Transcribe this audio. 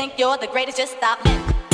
think you're the greatest, just stop it.